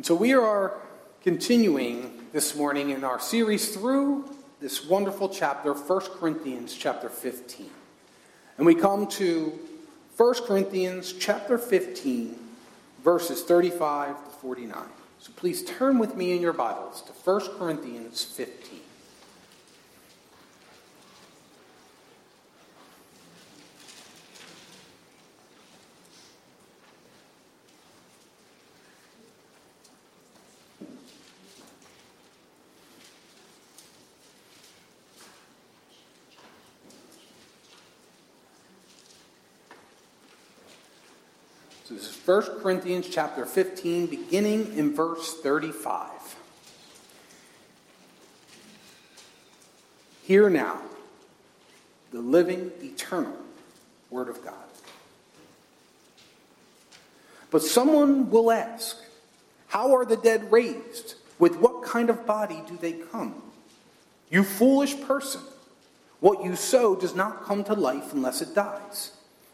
And so we are continuing this morning in our series through this wonderful chapter, 1 Corinthians chapter 15. And we come to 1 Corinthians chapter 15, verses 35 to 49. So please turn with me in your Bibles to 1 Corinthians 15. 1 Corinthians chapter 15, beginning in verse 35. Hear now the living, eternal Word of God. But someone will ask, How are the dead raised? With what kind of body do they come? You foolish person, what you sow does not come to life unless it dies.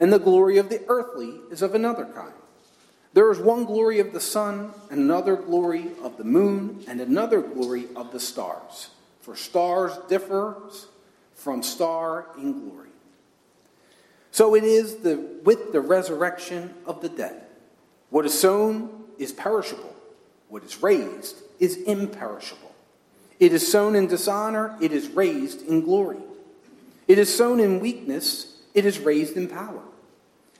and the glory of the earthly is of another kind. There is one glory of the sun, and another glory of the moon, and another glory of the stars. For stars differ from star in glory. So it is the, with the resurrection of the dead. What is sown is perishable, what is raised is imperishable. It is sown in dishonor, it is raised in glory. It is sown in weakness, it is raised in power.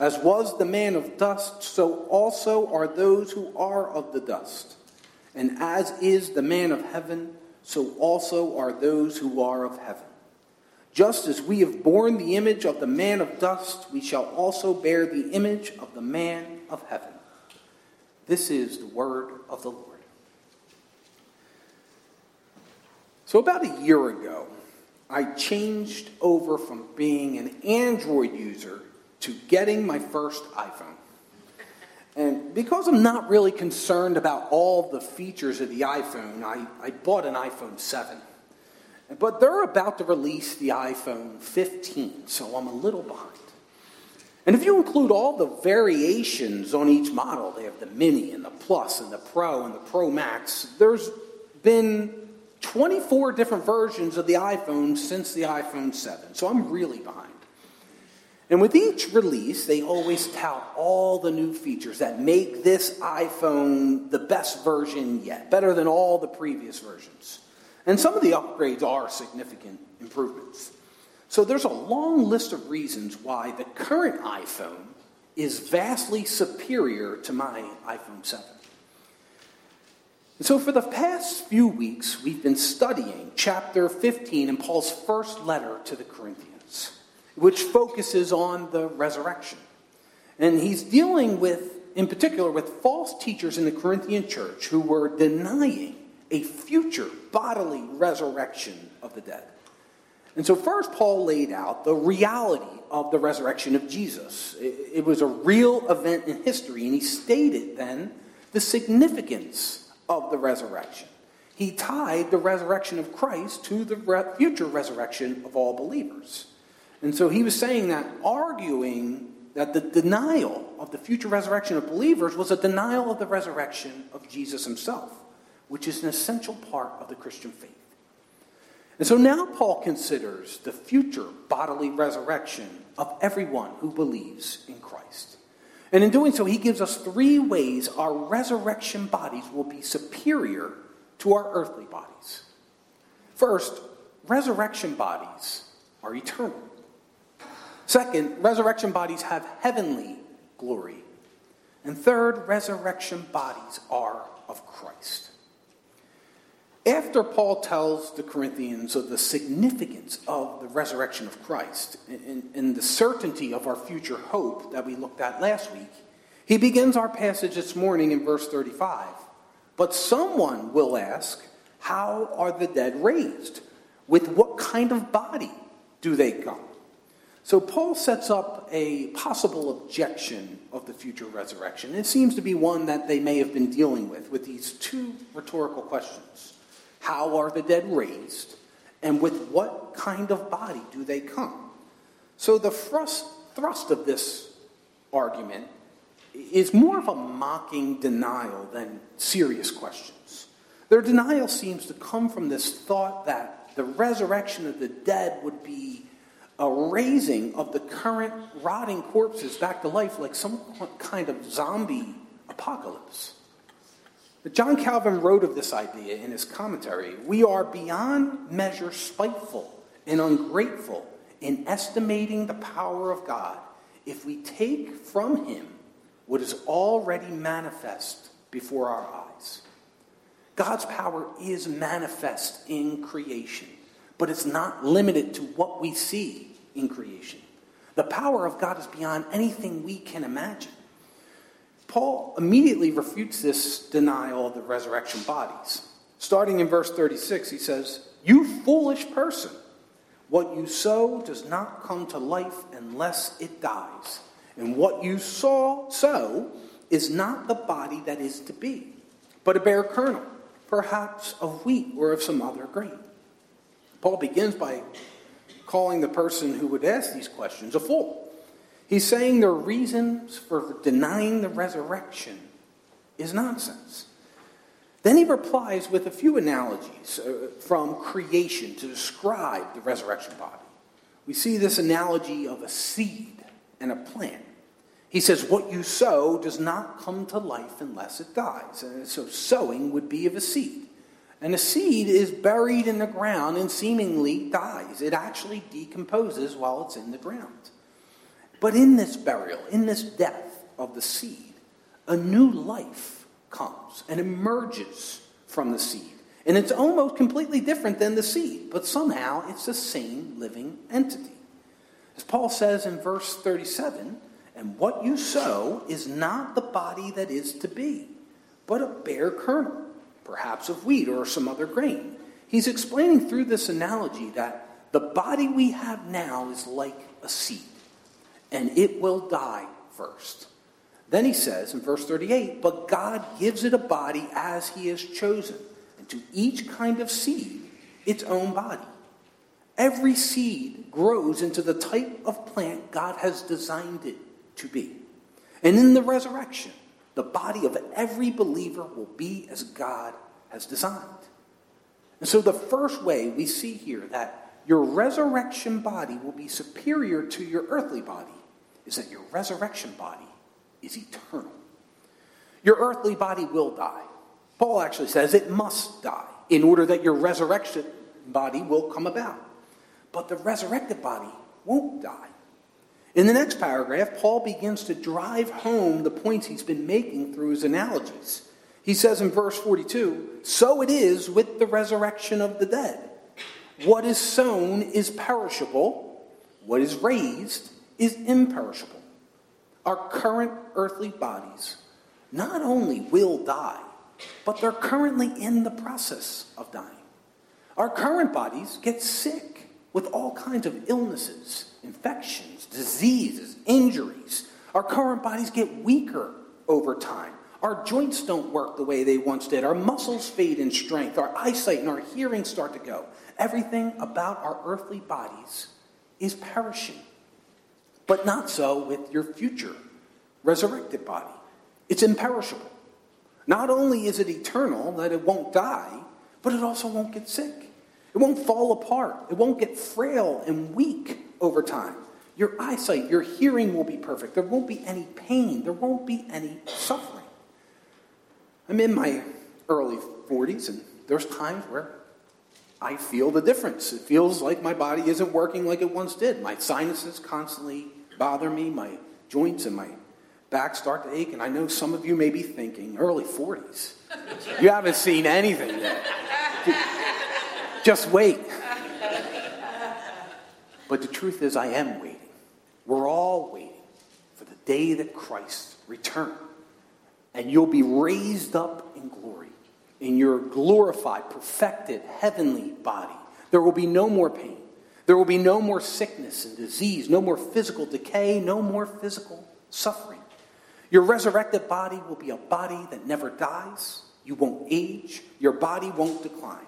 As was the man of dust, so also are those who are of the dust. And as is the man of heaven, so also are those who are of heaven. Just as we have borne the image of the man of dust, we shall also bear the image of the man of heaven. This is the word of the Lord. So, about a year ago, I changed over from being an Android user to getting my first iPhone. And because I'm not really concerned about all the features of the iPhone, I, I bought an iPhone 7. But they're about to release the iPhone 15, so I'm a little behind. And if you include all the variations on each model, they have the Mini and the Plus and the Pro and the Pro Max, there's been 24 different versions of the iPhone since the iPhone 7. So I'm really behind. And with each release, they always tout all the new features that make this iPhone the best version yet, better than all the previous versions. And some of the upgrades are significant improvements. So there's a long list of reasons why the current iPhone is vastly superior to my iPhone 7. And so for the past few weeks, we've been studying chapter 15 in Paul's first letter to the Corinthians which focuses on the resurrection. And he's dealing with, in particular, with false teachers in the Corinthian church who were denying a future bodily resurrection of the dead. And so, first, Paul laid out the reality of the resurrection of Jesus. It, was a real event in history, and he stated then the significance of the resurrection. He tied the resurrection of Christ to the future resurrection of all believers. And so he was saying that, arguing that the denial of the future resurrection of believers was a denial of the resurrection of Jesus himself, which is an essential part of the Christian faith. And so now Paul considers the future bodily resurrection of everyone who believes in Christ. And in doing so, he gives us three ways our resurrection bodies will be superior to our earthly bodies. First, resurrection bodies are eternal. Second, resurrection bodies have heavenly glory. And third, resurrection bodies are of Christ. After Paul tells the Corinthians of the significance of the resurrection of Christ and, and, the certainty of our future hope that we looked at last week, he begins our passage this morning in verse 35. But someone will ask, How are the dead raised? With what kind of body do they come? So Paul sets up a possible objection of the future resurrection. It seems to be one that they may have been dealing with, with these two rhetorical questions How are the dead raised? And with what kind of body do they come? So the thrust, thrust of this argument is more of a mocking denial than serious questions. Their denial seems to come from this thought that the resurrection of the dead would be a raising of the current rotting corpses back to life like some kind of zombie apocalypse. John Calvin wrote of this idea in his commentary We are beyond measure spiteful and ungrateful in estimating the power of God if we take from him what is already manifest before our eyes. God's power is manifest in creation, but it's not limited to what we see in creation. The power of God is beyond anything we can imagine. Paul immediately refutes this denial of the resurrection bodies. Starting in verse 36, he says, You foolish person, what you sow does not come to life unless it dies. And what you sow is not the body that is to be, but a bare kernel, perhaps of wheat or of some other grain. Paul begins by calling the person who would ask these questions a fool. He's saying their reasons for denying the resurrection is nonsense. Then he replies with a few analogies uh, from creation to describe the resurrection body. We see this analogy of a seed and a plant. He says, What you sow does not come to life unless it dies. And so, sowing would be of a seed. And a seed is buried in the ground and seemingly dies. It actually decomposes while it's in the ground. But in this burial, in this death of the seed, a new life comes and emerges from the seed. And it's almost completely different than the seed, but somehow it's the same living entity. As Paul says in verse 37, and what you sow is not the body that is to be, but a bare kernel perhaps of wheat or some other grain. He's explaining through this analogy that the body we have now is like a seed, and it will die first. Then he says in verse 38 But God gives it a body as he has chosen, and to each kind of seed its own body. Every seed grows into the type of plant God has designed it to be. And in the resurrection, the body of every believer will be as God has designed. And so, the first way we see here that your resurrection body will be superior to your earthly body is that your resurrection body is eternal. Your earthly body will die. Paul actually says it must die in order that your resurrection body will come about. But the resurrected body won't die. In the next paragraph, Paul begins to drive home the points he's been making through his analogies. He says in verse 42 So it is with the resurrection of the dead. What is sown is perishable, what is raised is imperishable. Our current earthly bodies not only will die, but they're currently in the process of dying. Our current bodies get sick with all kinds of illnesses, infections diseases, injuries. Our current bodies get weaker over time. Our joints don't work the way they once did. Our muscles fade in strength. Our eyesight and our hearing start to go. Everything about our earthly bodies is perishing. But not so with your future resurrected body. It's imperishable. Not only is it eternal, that it won't die, but it also won't get sick. It won't fall apart. It won't get frail and weak over time. Your eyesight, your hearing will be perfect. There won't be any pain. There won't be any suffering. I'm in my early 40s, and there's times where I feel the difference. It feels like my body isn't working like it once did. My sinuses constantly bother me, my joints and my back start to ache. And I know some of you may be thinking, early 40s. You haven't seen anything yet. Just wait. But the truth is, I am waiting. We're all waiting for the day that Christ returns. And you'll be raised up in glory in your glorified, perfected, heavenly body. There will be no more pain. There will be no more sickness and disease, no more physical decay, no more physical suffering. Your resurrected body will be a body that never dies. You won't age. Your body won't decline.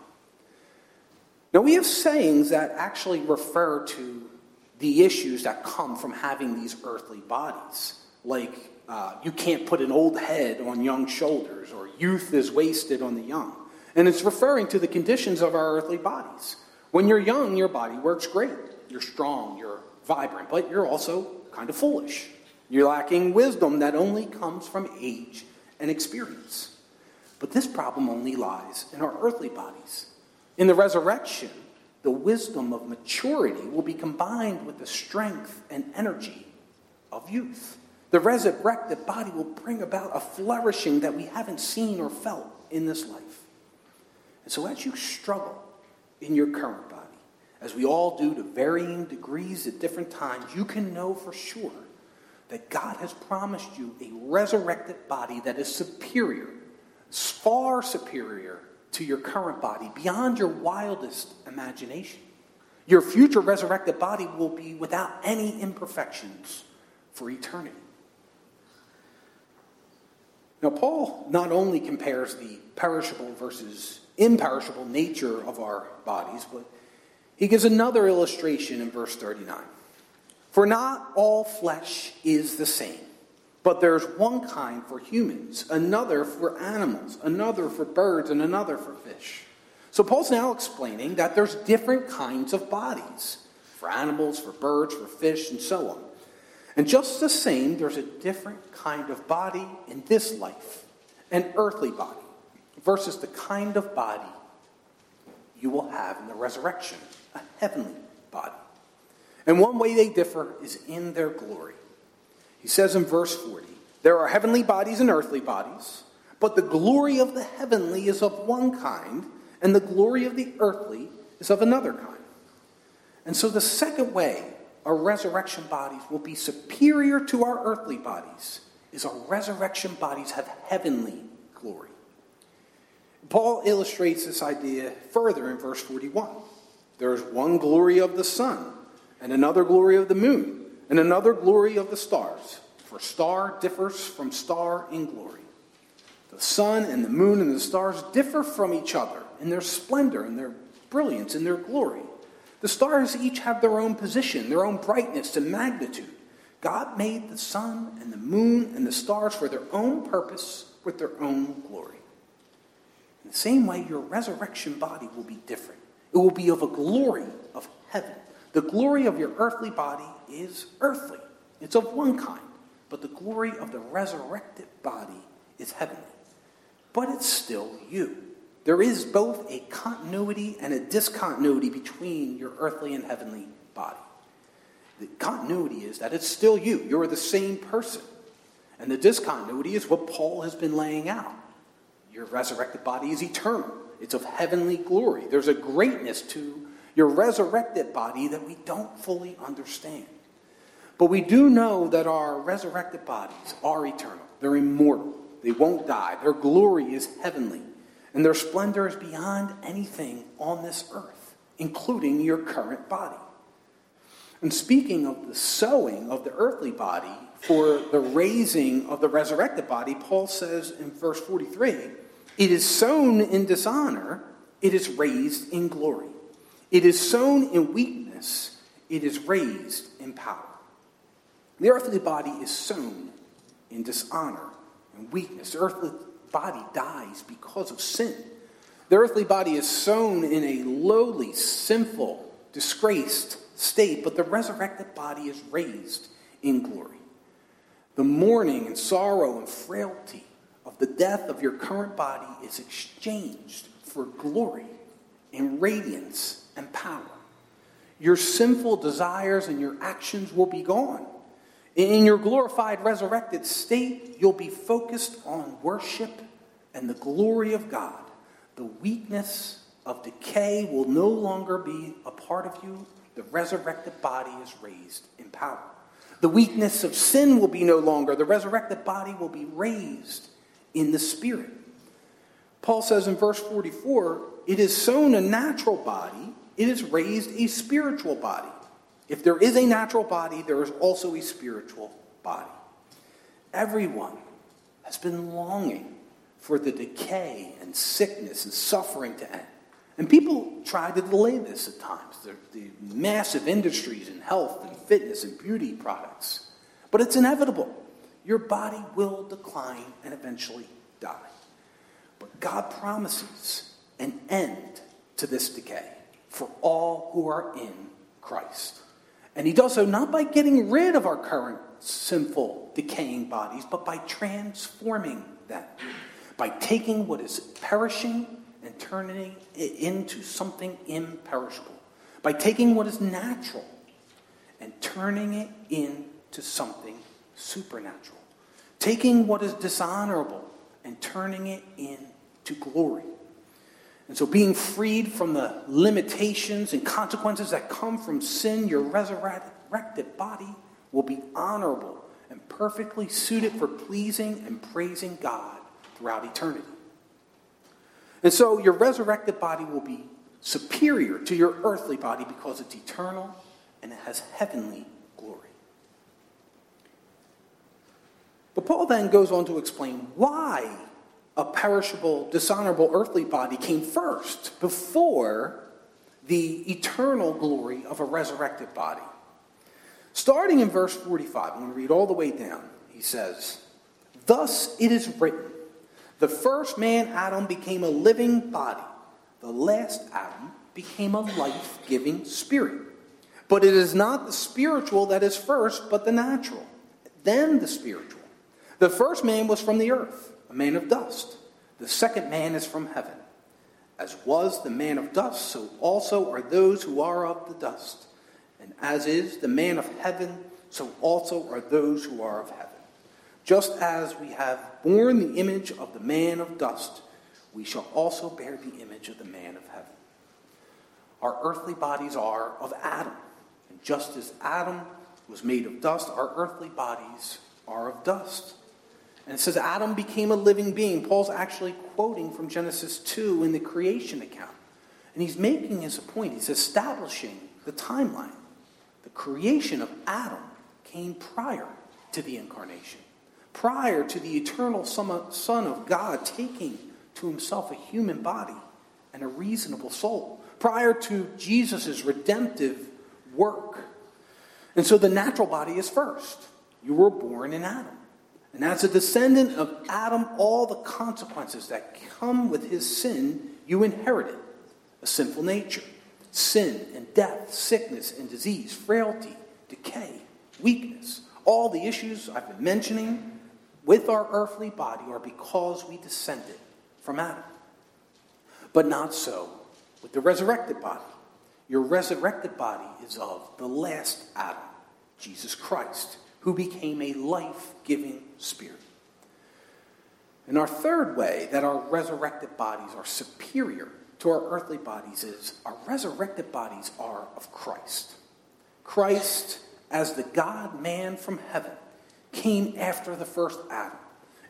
Now, we have sayings that actually refer to the issues that come from having these earthly bodies, like uh, you can't put an old head on young shoulders, or youth is wasted on the young. And it's referring to the conditions of our earthly bodies. When you're young, your body works great. You're strong, you're vibrant, but you're also kind of foolish. You're lacking wisdom that only comes from age and experience. But this problem only lies in our earthly bodies. In the resurrection, the wisdom of maturity will be combined with the strength and energy of youth. The resurrected body will bring about a flourishing that we haven't seen or felt in this life. And so, as you struggle in your current body, as we all do to varying degrees at different times, you can know for sure that God has promised you a resurrected body that is superior, far superior to your current body beyond your wildest imagination. Your future resurrected body will be without any imperfections for eternity. Now, Paul not only compares the perishable versus imperishable nature of our bodies, but he gives another illustration in verse 39. For not all flesh is the same but there's one kind for humans, another for animals, another for birds, and another for fish. So Paul's now explaining that there's different kinds of bodies for animals, for birds, for fish, and so on. And just the same, there's a different kind of body in this life, an earthly body, versus the kind of body you will have in the resurrection, a heavenly body. And one way they differ is in their glory. He says in verse 40 There are heavenly bodies and earthly bodies, but the glory of the heavenly is of one kind, and the glory of the earthly is of another kind. And so the second way our resurrection bodies will be superior to our earthly bodies is our resurrection bodies have heavenly glory. Paul illustrates this idea further in verse 41. There is one glory of the sun, and another glory of the moon and another glory of the stars, for star differs from star in glory. The sun and the moon and the stars differ from each other in their splendor and their brilliance and their glory. The stars each have their own position, their own brightness and magnitude. God made the sun and the moon and the stars for their own purpose with their own glory. In the same way, your resurrection body will be different. It will be of a glory of heaven. The glory of your earthly body is earthly, it's of one kind, but the glory of the resurrected body is heavenly. But it's still you. There is both a continuity and a discontinuity between your earthly and heavenly body. The continuity is that it's still you, you're the same person. And the discontinuity is what Paul has been laying out. Your resurrected body is eternal, it's of heavenly glory. There's a greatness to your resurrected body that we don't fully understand. But we do know that our resurrected bodies are eternal. They're immortal. They won't die. Their glory is heavenly. And their splendor is beyond anything on this earth, including your current body. And speaking of the sowing of the earthly body for the raising of the resurrected body, Paul says in verse 43 it is sown in dishonor, it is raised in glory. It is sown in weakness, it is raised in power. The earthly body is sown in dishonor and weakness. The earthly body dies because of sin. The earthly body is sown in a lowly, sinful, disgraced state, but the resurrected body is raised in glory. The mourning and sorrow and frailty of the death of your current body is exchanged for glory and radiance and power. Your sinful desires and your actions will be gone. In your glorified, resurrected state, you'll be focused on worship and the glory of God. The weakness of decay will no longer be a part of you. The resurrected body is raised in power. The weakness of sin will be no longer. The resurrected body will be raised in the Spirit. Paul says in verse 44 it is sown a natural body, it is raised a spiritual body. If there is a natural body, there is also a spiritual body. Everyone has been longing for the decay and sickness and suffering to end. And people try to delay this at times. The, the massive industries in health and fitness and beauty products. But it's inevitable. Your body will decline and eventually die. But God promises an end to this decay for all who are in Christ. And he does so not by getting rid of our current sinful, decaying bodies, but by transforming them, by taking what is perishing and turning it into something imperishable, by taking what is natural and turning it into something supernatural, taking what is dishonorable and turning it into glory. And so, being freed from the limitations and consequences that come from sin, your resurrected body will be honorable and perfectly suited for pleasing and praising God throughout eternity. And so, your resurrected body will be superior to your earthly body because it's eternal and it has heavenly glory. But Paul then goes on to explain why a perishable, dishonorable earthly body came first before the eternal glory of a resurrected body. Starting in verse 45, I'm going to read all the way down. He says, Thus it is written, the first man, Adam, became a living body. The last Adam became a life giving spirit. But it is not the spiritual that is first, but the natural, then the spiritual. The first man was from the earth a man of dust. The second man is from heaven. As was the man of dust, so also are those who are of the dust. And as is the man of heaven, so also are those who are of heaven. Just as we have borne the image of the man of dust, we shall also bear the image of the man of heaven. Our earthly bodies are of Adam. And just as Adam was made of dust, our earthly bodies are of dust. And it says Adam became a living being. Paul's actually quoting from Genesis 2 in the creation account. And he's making his point. He's establishing the timeline. The creation of Adam came prior to the incarnation, prior to the eternal Son of God taking to himself a human body and a reasonable soul, prior to Jesus' redemptive work. And so the natural body is first. You were born in Adam. And as a descendant of Adam, all the consequences that come with his sin, you inherited a sinful nature. Sin and death, sickness and disease, frailty, decay, weakness. All the issues I've been mentioning with our earthly body are because we descended from Adam. But not so with the resurrected body. Your resurrected body is of the last Adam, Jesus Christ who became a life giving spirit. And our third way that our resurrected bodies are superior to our earthly bodies is our resurrected bodies are of Christ. Christ, as the God man from heaven, came after the first Adam.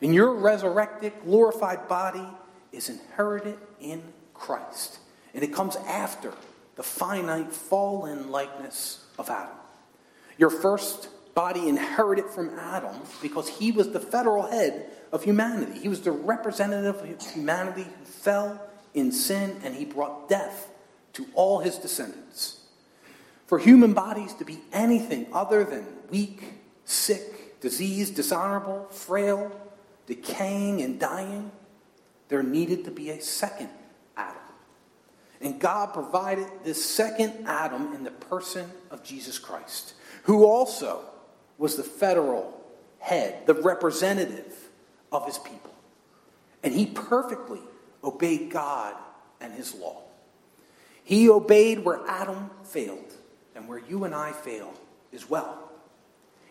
And your resurrected, glorified body is inherited in Christ. And it comes after the finite, fallen likeness of Adam. Your first body inherited from Adam because he was the federal head of humanity. He was the representative of humanity who fell in sin and he brought death to all his descendants. For human bodies to be anything other than weak, sick, diseased, dishonorable, frail, decaying, and dying, there needed to be a second Adam. And God provided this second Adam in the person of Jesus Christ, who also was the federal head, the representative of his people. And he perfectly obeyed God and his law. He obeyed where Adam failed and where you and I fail as well.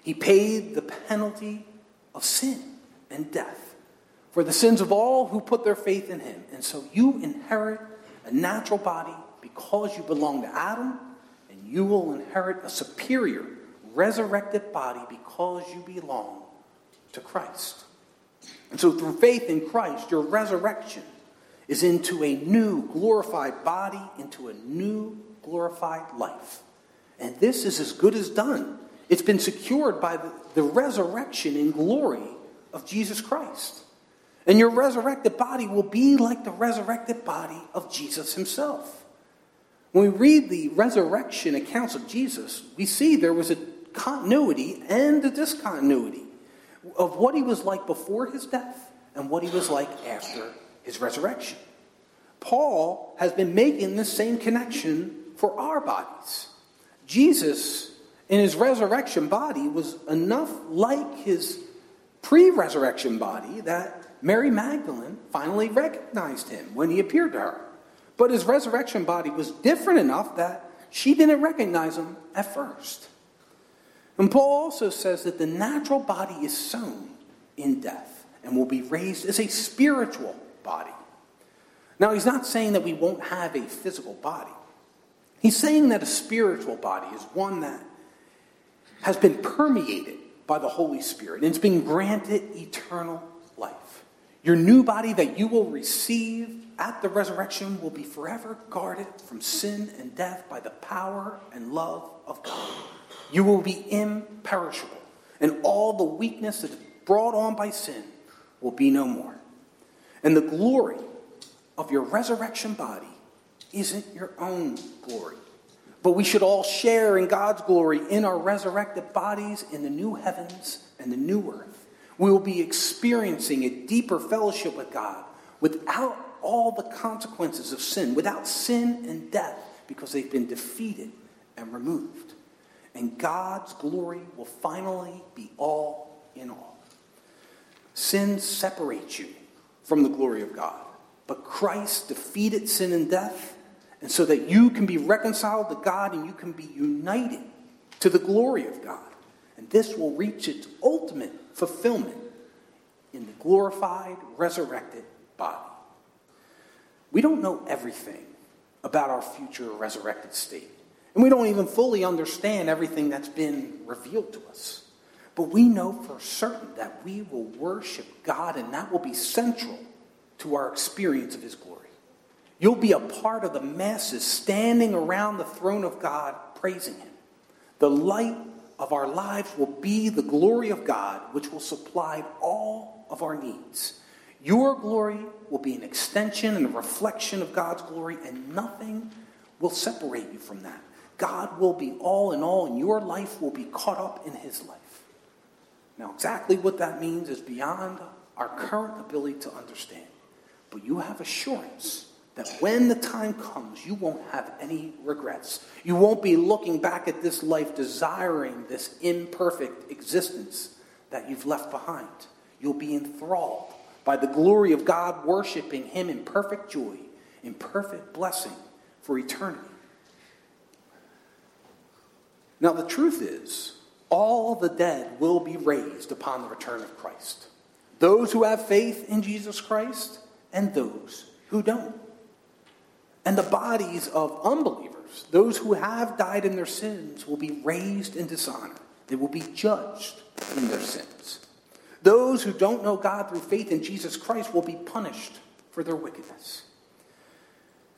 He paid the penalty of sin and death for the sins of all who put their faith in him. And so you inherit a natural body because you belong to Adam, and you will inherit a superior resurrected body because you belong to Christ. And so through faith in Christ, your resurrection is into a new glorified body, into a new glorified life. And this is as good as done. It's been secured by the, resurrection in glory of Jesus Christ. And your resurrected body will be like the resurrected body of Jesus himself. When we read the resurrection accounts of Jesus, we see there was a continuity and the discontinuity of what he was like before his death and what he was like after his resurrection. Paul has been making this same connection for our bodies. Jesus, in his resurrection body, was enough like his pre resurrection body that Mary Magdalene finally recognized him when he appeared to her. But his resurrection body was different enough that she didn't recognize him at first. And Paul also says that the natural body is sown in death and will be raised as a spiritual body. Now, he's not saying that we won't have a physical body. He's saying that a spiritual body is one that has been permeated by the Holy Spirit and it's been granted eternal life. Your new body that you will receive at the resurrection will be forever guarded from sin and death by the power and love of God. You will be imperishable, and all the weakness that is brought on by sin will be no more. And the glory of your resurrection body isn't your own glory. But we should all share in God's glory in our resurrected bodies in the new heavens and the new earth. We will be experiencing a deeper fellowship with God without all the consequences of sin, without sin and death, because they've been defeated and removed. And God's glory will finally be all in all. Sin separates you from the glory of God, but Christ defeated sin and death and so that you can be reconciled to God and you can be united to the glory of God. And this will reach its ultimate fulfillment in the glorified, resurrected body. We don't know everything about our future resurrected state. And we don't even fully understand everything that's been revealed to us. But we know for certain that we will worship God, and that will be central to our experience of His glory. You'll be a part of the masses standing around the throne of God praising Him. The light of our lives will be the glory of God, which will supply all of our needs. Your glory will be an extension and a reflection of God's glory, and nothing will separate you from that. God will be all in all, and your life will be caught up in His life. Now, exactly what that means is beyond our current ability to understand. But you have assurance that when the time comes, you won't have any regrets. You won't be looking back at this life desiring this imperfect existence that you've left behind. You'll be enthralled by the glory of God, worshiping Him in perfect joy, in perfect blessing for eternity. Now, the truth is, all the dead will be raised upon the return of Christ. Those who have faith in Jesus Christ and those who don't. And the bodies of unbelievers, those who have died in their sins, will be raised in dishonor. They will be judged in their sins. Those who don't know God through faith in Jesus Christ will be punished for their wickedness.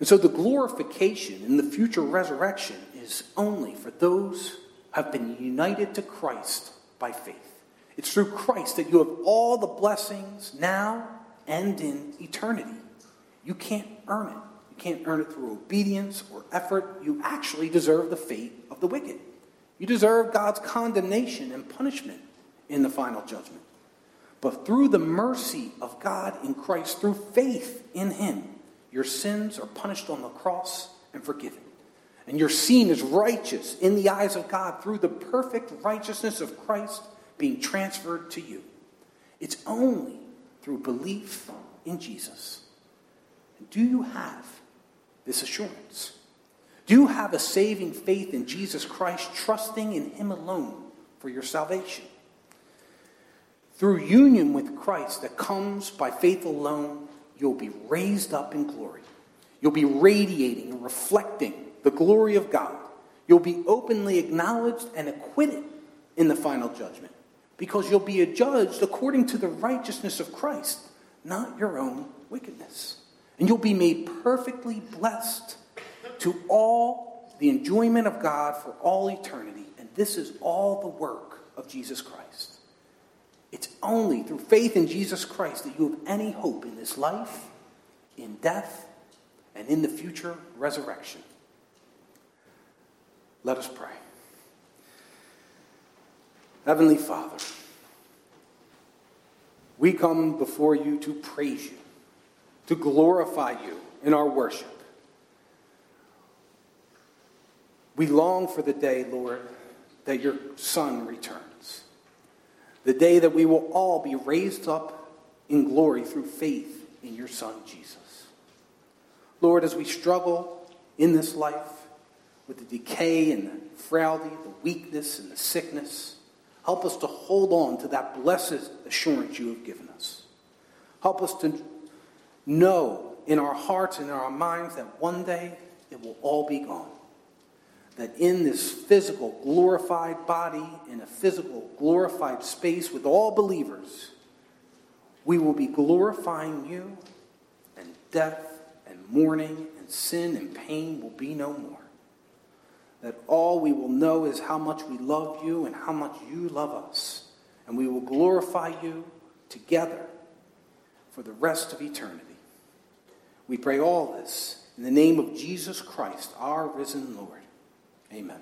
And so the glorification in the future resurrection is only for those who have been united to Christ by faith. It's through Christ that you have all the blessings now and in eternity. You can't earn it You can't earn it through obedience or effort. You actually deserve the fate of the wicked. You deserve God's condemnation and punishment in the final judgment. But through the mercy of God in Christ, through faith in Him, your sins are punished on the cross and forgiven. And you're seen as righteous in the eyes of God through the perfect righteousness of Christ being transferred to you. It's only through belief in Jesus. Do you have this assurance? Do you have a saving faith in Jesus Christ, trusting in Him alone for your salvation? Through union with Christ that comes by faith alone, you'll be raised up in glory. You'll be radiating and reflecting the glory of God. You'll be openly acknowledged and acquitted in the final judgment because you'll be judged according to the righteousness of Christ, not your own wickedness. And you'll be made perfectly blessed to all the enjoyment of God for all eternity. And this is all the work of Jesus Christ. It's only through faith in Jesus Christ that you have any hope in this life, in death, and in the future resurrection. Let us pray. Heavenly Father, we come before you to praise you, to glorify you in our worship. We long for the day, Lord, that your Son returns. The day that we will all be raised up in glory through faith in your Son, Jesus. Lord, as we struggle in this life with the decay and the frailty, the weakness and the sickness, help us to hold on to that blessed assurance you have given us. Help us to know in our hearts and in our minds that one day it will all be gone that in this physical, glorified body, in a physical, glorified space with all believers, we will be glorifying you, and death and mourning and sin and pain will be no more. That all we will know is how much we love you and how much you love us. And we will glorify you together for the rest of eternity. We pray all this in the name of Jesus Christ, our risen Lord. Amen.